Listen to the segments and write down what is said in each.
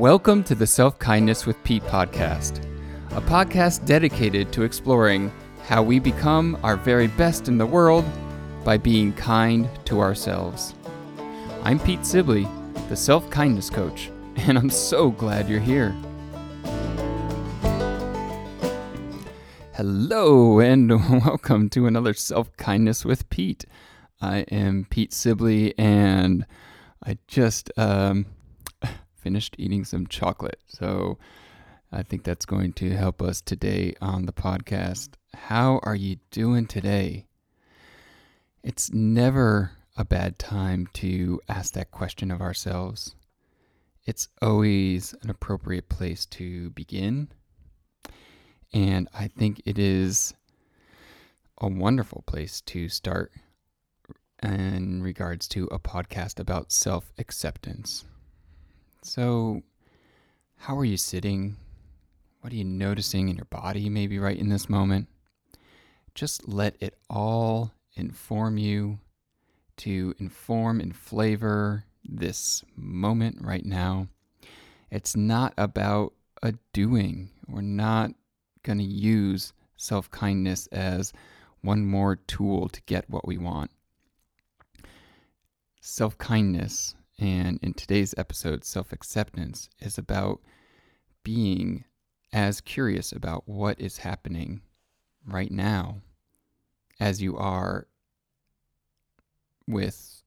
Welcome to the Self Kindness with Pete podcast, a podcast dedicated to exploring how we become our very best in the world by being kind to ourselves. I'm Pete Sibley, the Self Kindness Coach, and I'm so glad you're here. Hello, and welcome to another Self Kindness with Pete. I am Pete Sibley, and I just um, finished eating some chocolate. So I think that's going to help us today on the podcast. How are you doing today? It's never a bad time to ask that question of ourselves. It's always an appropriate place to begin. And I think it is a wonderful place to start in regards to a podcast about self acceptance. So, how are you sitting? What are you noticing in your body, maybe right in this moment? Just let it all inform you to inform and flavor this moment right now. It's not about a doing. We're not going to use self kindness as one more tool to get what we want. Self kindness and in today's episode, self acceptance is about being as curious about what is happening right now as you are with,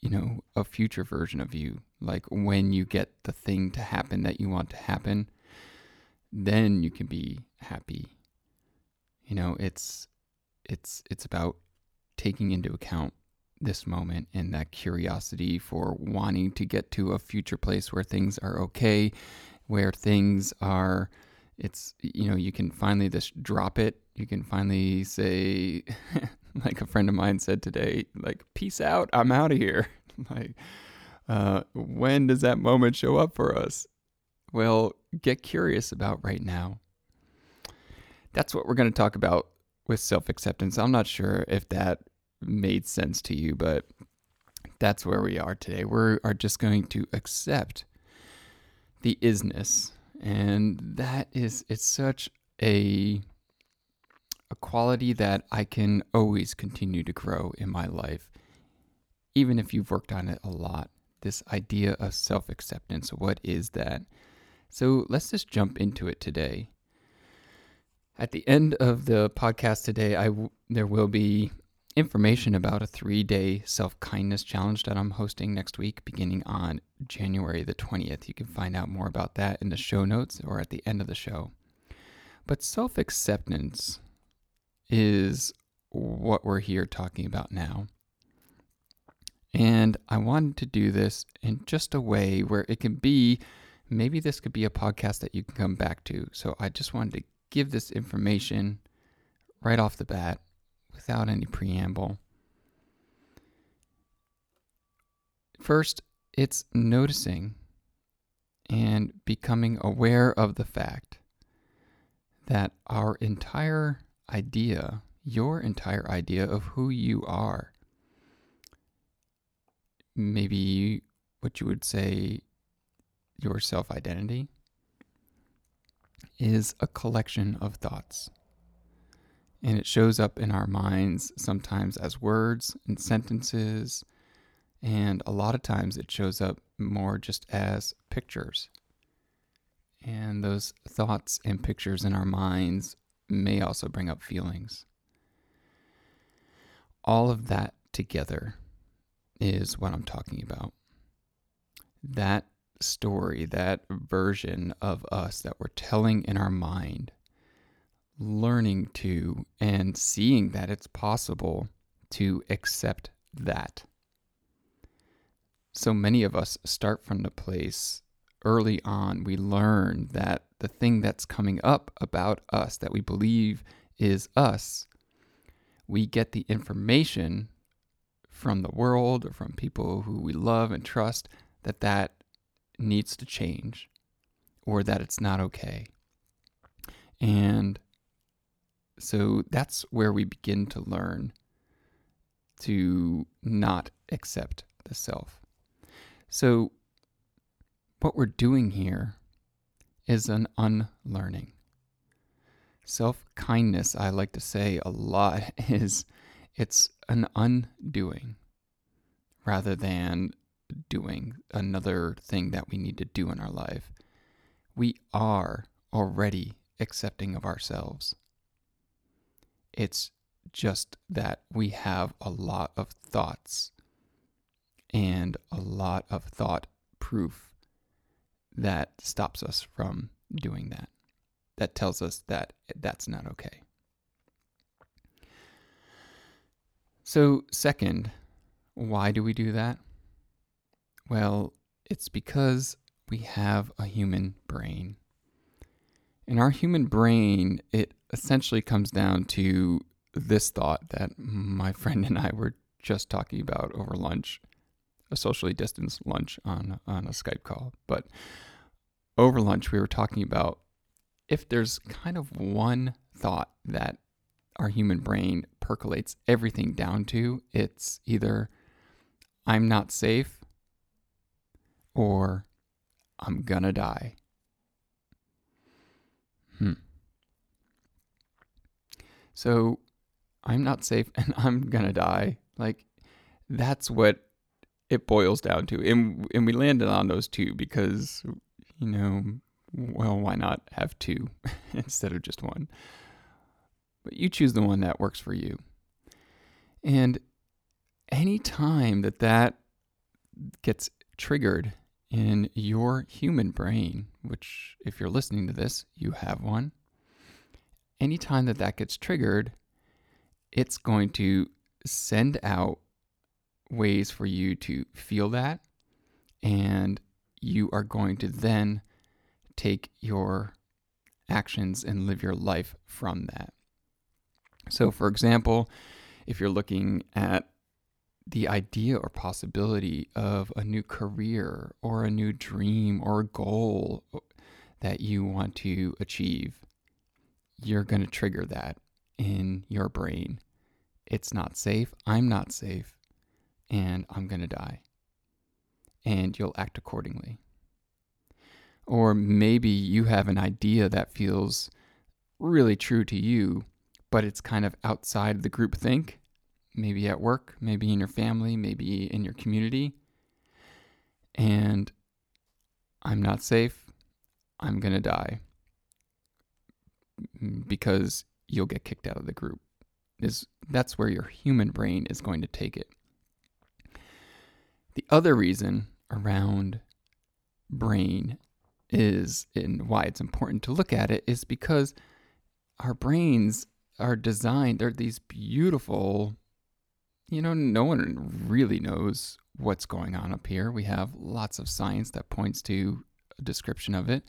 you know, a future version of you. Like when you get the thing to happen that you want to happen, then you can be happy. You know, it's it's it's about taking into account this moment and that curiosity for wanting to get to a future place where things are okay, where things are it's you know you can finally just drop it. You can finally say like a friend of mine said today like peace out i'm out of here. Like uh, when does that moment show up for us? Well get curious about right now. That's what we're going to talk about with self-acceptance. I'm not sure if that made sense to you, but that's where we are today. We are just going to accept the isness. And that is it's such a a quality that I can always continue to grow in my life, even if you've worked on it a lot. This idea of self acceptance, what is that? So let's just jump into it today. At the end of the podcast today, I w- there will be information about a three day self kindness challenge that I'm hosting next week beginning on January the 20th. You can find out more about that in the show notes or at the end of the show. But self acceptance is what we're here talking about now. And I wanted to do this in just a way where it can be maybe this could be a podcast that you can come back to. So I just wanted to give this information right off the bat without any preamble. First, it's noticing and becoming aware of the fact that our entire idea, your entire idea of who you are, maybe what you would say your self identity, is a collection of thoughts and it shows up in our minds sometimes as words and sentences, and a lot of times it shows up more just as pictures. And those thoughts and pictures in our minds may also bring up feelings. All of that together is what I'm talking about. That story, that version of us that we're telling in our mind learning to and seeing that it's possible to accept that. So many of us start from the place early on, we learn that the thing that's coming up about us that we believe is us, we get the information from the world or from people who we love and trust that that needs to change or that it's not okay. And so that's where we begin to learn to not accept the self. So what we're doing here is an unlearning. Self kindness, I like to say a lot, is it's an undoing rather than doing another thing that we need to do in our life. We are already accepting of ourselves. It's just that we have a lot of thoughts and a lot of thought proof that stops us from doing that. That tells us that that's not okay. So, second, why do we do that? Well, it's because we have a human brain. In our human brain, it essentially comes down to this thought that my friend and I were just talking about over lunch, a socially distanced lunch on on a Skype call. But over lunch, we were talking about if there's kind of one thought that our human brain percolates everything down to, it's either I'm not safe or I'm gonna die. Hmm. So I'm not safe and I'm gonna die. Like that's what it boils down to. And and we landed on those two because you know, well, why not have two instead of just one? But you choose the one that works for you. And any time that that gets triggered in your human brain, which, if you're listening to this, you have one, anytime that that gets triggered, it's going to send out ways for you to feel that. And you are going to then take your actions and live your life from that. So, for example, if you're looking at the idea or possibility of a new career or a new dream or a goal that you want to achieve, you're going to trigger that in your brain. It's not safe. I'm not safe. And I'm going to die. And you'll act accordingly. Or maybe you have an idea that feels really true to you, but it's kind of outside the group think maybe at work, maybe in your family, maybe in your community. And I'm not safe. I'm going to die because you'll get kicked out of the group. Is that's where your human brain is going to take it. The other reason around brain is and why it's important to look at it is because our brains are designed they're these beautiful you know, no one really knows what's going on up here. We have lots of science that points to a description of it.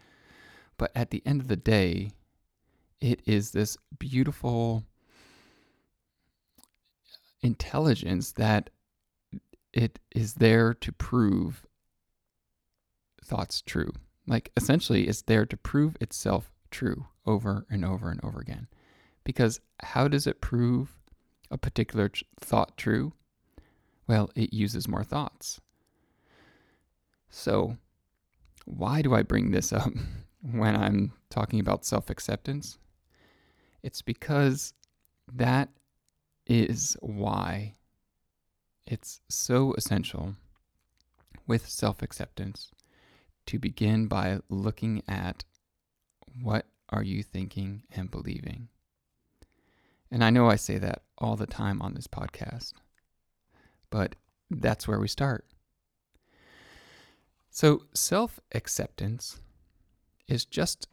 But at the end of the day, it is this beautiful intelligence that it is there to prove thoughts true. Like essentially, it's there to prove itself true over and over and over again. Because how does it prove a particular ch- thought true? Well, it uses more thoughts. So, why do I bring this up when I'm talking about self acceptance? It's because that is why it's so essential with self acceptance to begin by looking at what are you thinking and believing. And I know I say that all the time on this podcast, but that's where we start. So, self acceptance is just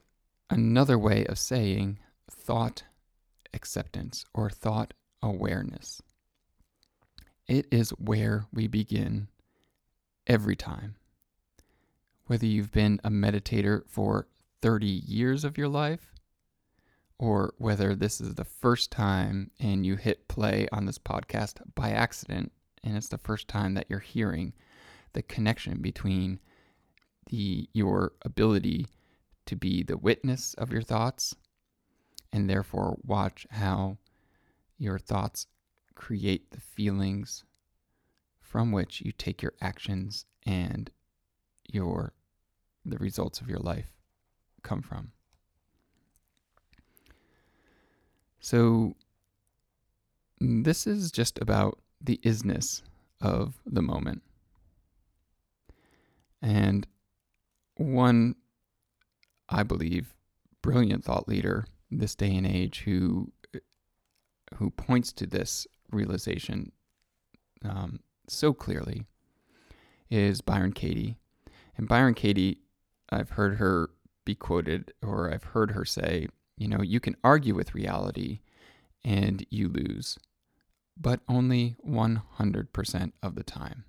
another way of saying thought acceptance or thought awareness. It is where we begin every time. Whether you've been a meditator for 30 years of your life or whether this is the first time and you hit play on this podcast by accident and it's the first time that you're hearing the connection between the your ability to be the witness of your thoughts and therefore watch how your thoughts create the feelings from which you take your actions and your the results of your life come from. So, this is just about the isness of the moment. And one, I believe, brilliant thought leader this day and age who who points to this realization um, so clearly is Byron Katie. And Byron Katie, I've heard her be quoted, or I've heard her say, you know, you can argue with reality and you lose, but only 100% of the time.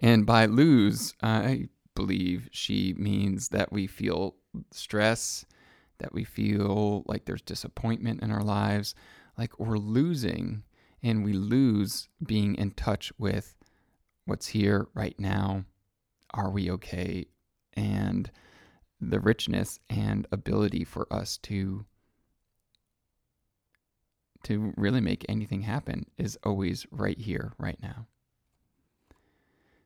And by lose, I believe she means that we feel stress, that we feel like there's disappointment in our lives, like we're losing, and we lose being in touch with what's here right now. Are we okay? And the richness and ability for us to to really make anything happen is always right here, right now.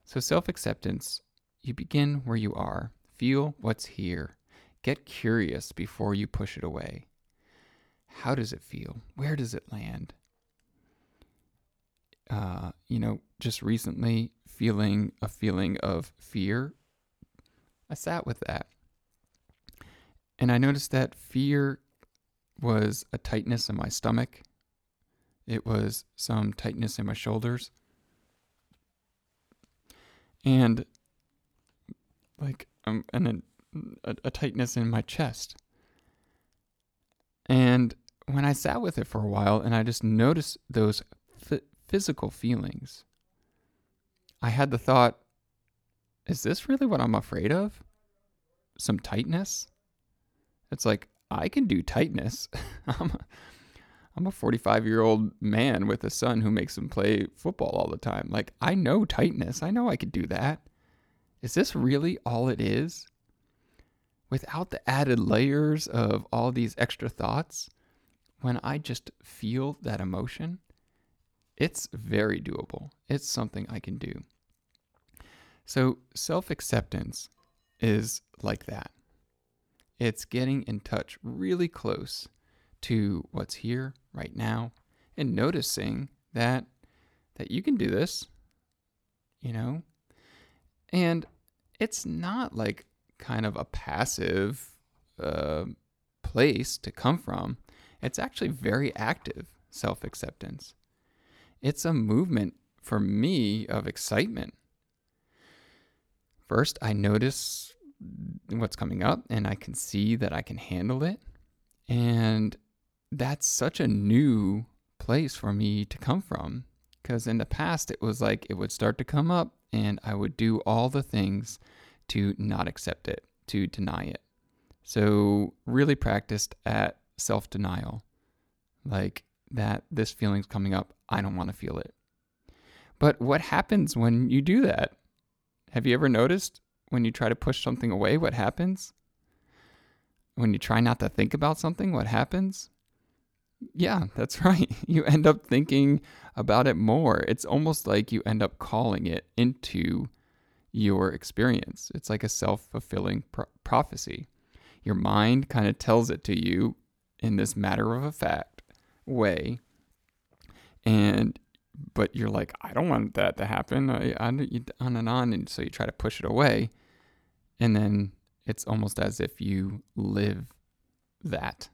So, self acceptance, you begin where you are, feel what's here, get curious before you push it away. How does it feel? Where does it land? Uh, you know, just recently feeling a feeling of fear, I sat with that. And I noticed that fear was a tightness in my stomach, it was some tightness in my shoulders. And like um, and a, a tightness in my chest. And when I sat with it for a while and I just noticed those f- physical feelings, I had the thought, is this really what I'm afraid of? Some tightness? It's like, I can do tightness. I'm, a, I'm a 45 year old man with a son who makes him play football all the time. Like, I know tightness. I know I could do that. Is this really all it is? Without the added layers of all these extra thoughts, when I just feel that emotion, it's very doable. It's something I can do. So, self acceptance is like that. It's getting in touch really close to what's here right now and noticing that that you can do this, you know? And it's not like kind of a passive uh, place to come from. It's actually very active self acceptance. It's a movement for me of excitement. First, I notice what's coming up and I can see that I can handle it. And that's such a new place for me to come from. Because in the past, it was like it would start to come up and I would do all the things to not accept it, to deny it. So, really practiced at self denial. Like that, this feeling's coming up, I don't want to feel it. But what happens when you do that? Have you ever noticed when you try to push something away, what happens? When you try not to think about something, what happens? Yeah, that's right. You end up thinking about it more. It's almost like you end up calling it into your experience. It's like a self fulfilling pro- prophecy. Your mind kind of tells it to you in this matter of fact way. And, but you're like, I don't want that to happen. I, I, on and on. And so you try to push it away. And then it's almost as if you live that.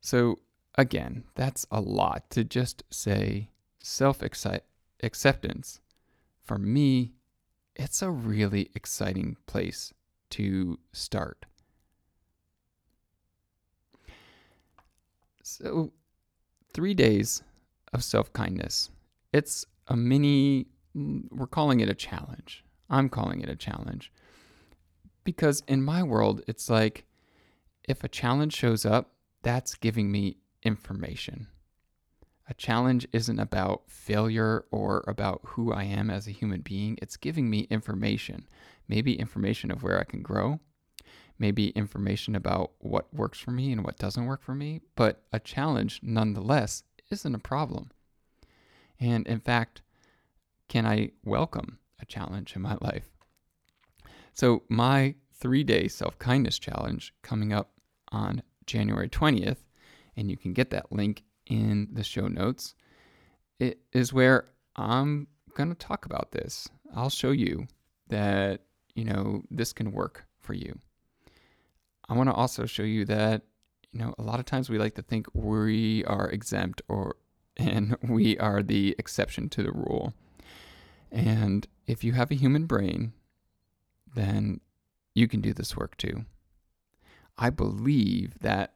So, again, that's a lot to just say self acceptance for me, it's a really exciting place to start. So, three days of self kindness. It's a mini, mm, we're calling it a challenge. I'm calling it a challenge. Because in my world, it's like if a challenge shows up, that's giving me information. A challenge isn't about failure or about who I am as a human being. It's giving me information, maybe information of where I can grow, maybe information about what works for me and what doesn't work for me. But a challenge, nonetheless, isn't a problem. And in fact, can I welcome a challenge in my life? So, my three day self kindness challenge coming up on January 20th, and you can get that link in the show notes, it is where I'm going to talk about this. I'll show you that, you know, this can work for you. I want to also show you that, you know, a lot of times we like to think we are exempt or and we are the exception to the rule. And if you have a human brain, then you can do this work too. I believe that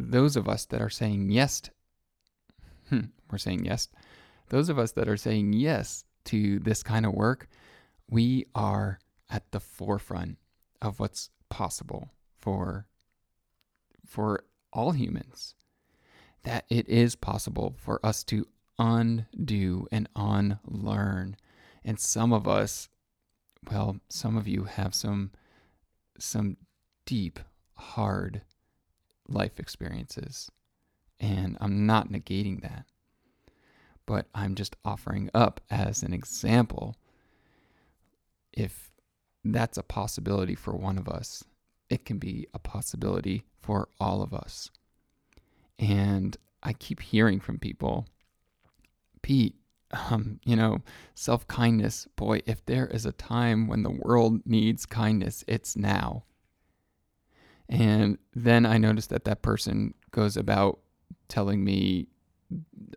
those of us that are saying yes, hmm, we're saying yes, those of us that are saying yes to this kind of work, we are at the forefront of what's possible for for all humans that it is possible for us to undo and unlearn. And some of us, well, some of you have some some deep, hard life experiences. And I'm not negating that. But I'm just offering up as an example if that's a possibility for one of us, it can be a possibility for all of us. And I keep hearing from people, Pete, um, you know, self kindness, boy, if there is a time when the world needs kindness, it's now. And then I noticed that that person goes about telling me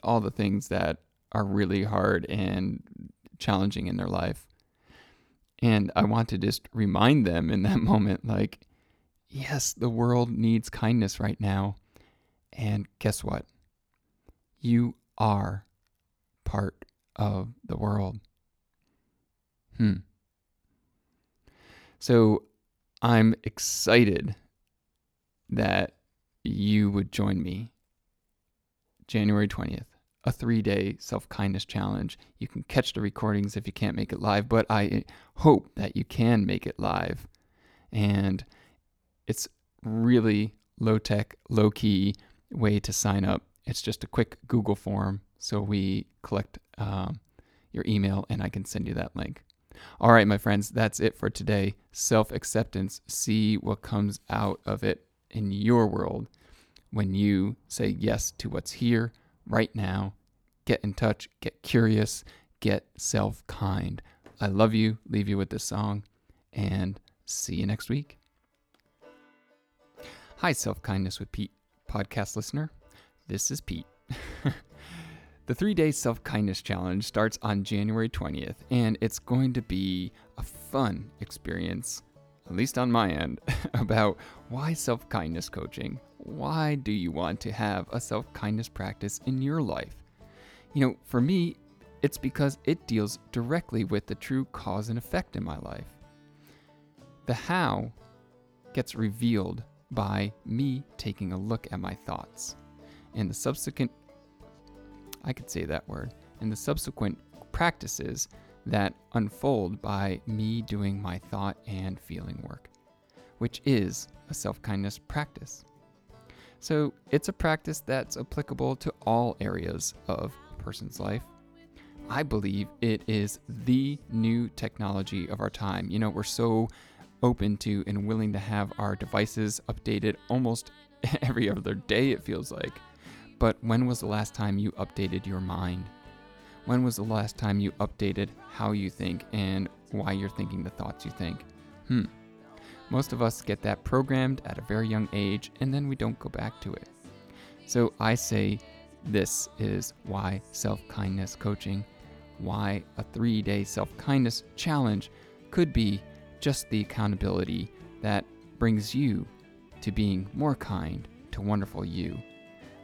all the things that are really hard and challenging in their life. And I want to just remind them in that moment like, yes, the world needs kindness right now. And guess what? You are part of the world. Hmm. So I'm excited that you would join me January 20th, a three day self kindness challenge. You can catch the recordings if you can't make it live, but I hope that you can make it live. And it's really low tech, low key way to sign up. It's just a quick Google form. So we collect um, your email and I can send you that link. All right, my friends, that's it for today. Self acceptance. See what comes out of it in your world when you say yes to what's here right now. Get in touch, get curious, get self kind. I love you. Leave you with this song and see you next week. Hi, Self Kindness with Pete podcast listener. This is Pete. the three day self kindness challenge starts on January 20th, and it's going to be a fun experience, at least on my end, about why self kindness coaching. Why do you want to have a self kindness practice in your life? You know, for me, it's because it deals directly with the true cause and effect in my life. The how gets revealed by me taking a look at my thoughts. And the subsequent, I could say that word, and the subsequent practices that unfold by me doing my thought and feeling work, which is a self kindness practice. So it's a practice that's applicable to all areas of a person's life. I believe it is the new technology of our time. You know, we're so open to and willing to have our devices updated almost every other day, it feels like. But when was the last time you updated your mind? When was the last time you updated how you think and why you're thinking the thoughts you think? Hmm. Most of us get that programmed at a very young age and then we don't go back to it. So I say this is why self kindness coaching, why a three day self kindness challenge could be just the accountability that brings you to being more kind to wonderful you.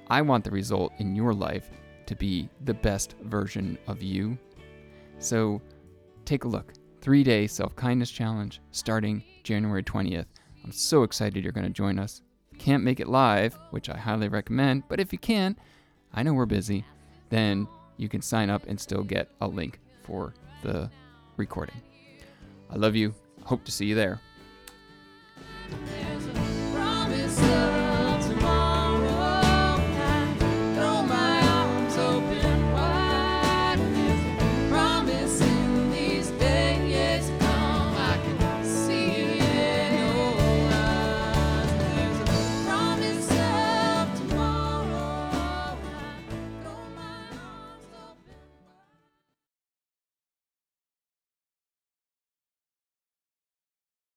I want the result in your life to be the best version of you. So take a look. Three day self kindness challenge starting January 20th. I'm so excited you're going to join us. Can't make it live, which I highly recommend, but if you can, I know we're busy, then you can sign up and still get a link for the recording. I love you. Hope to see you there.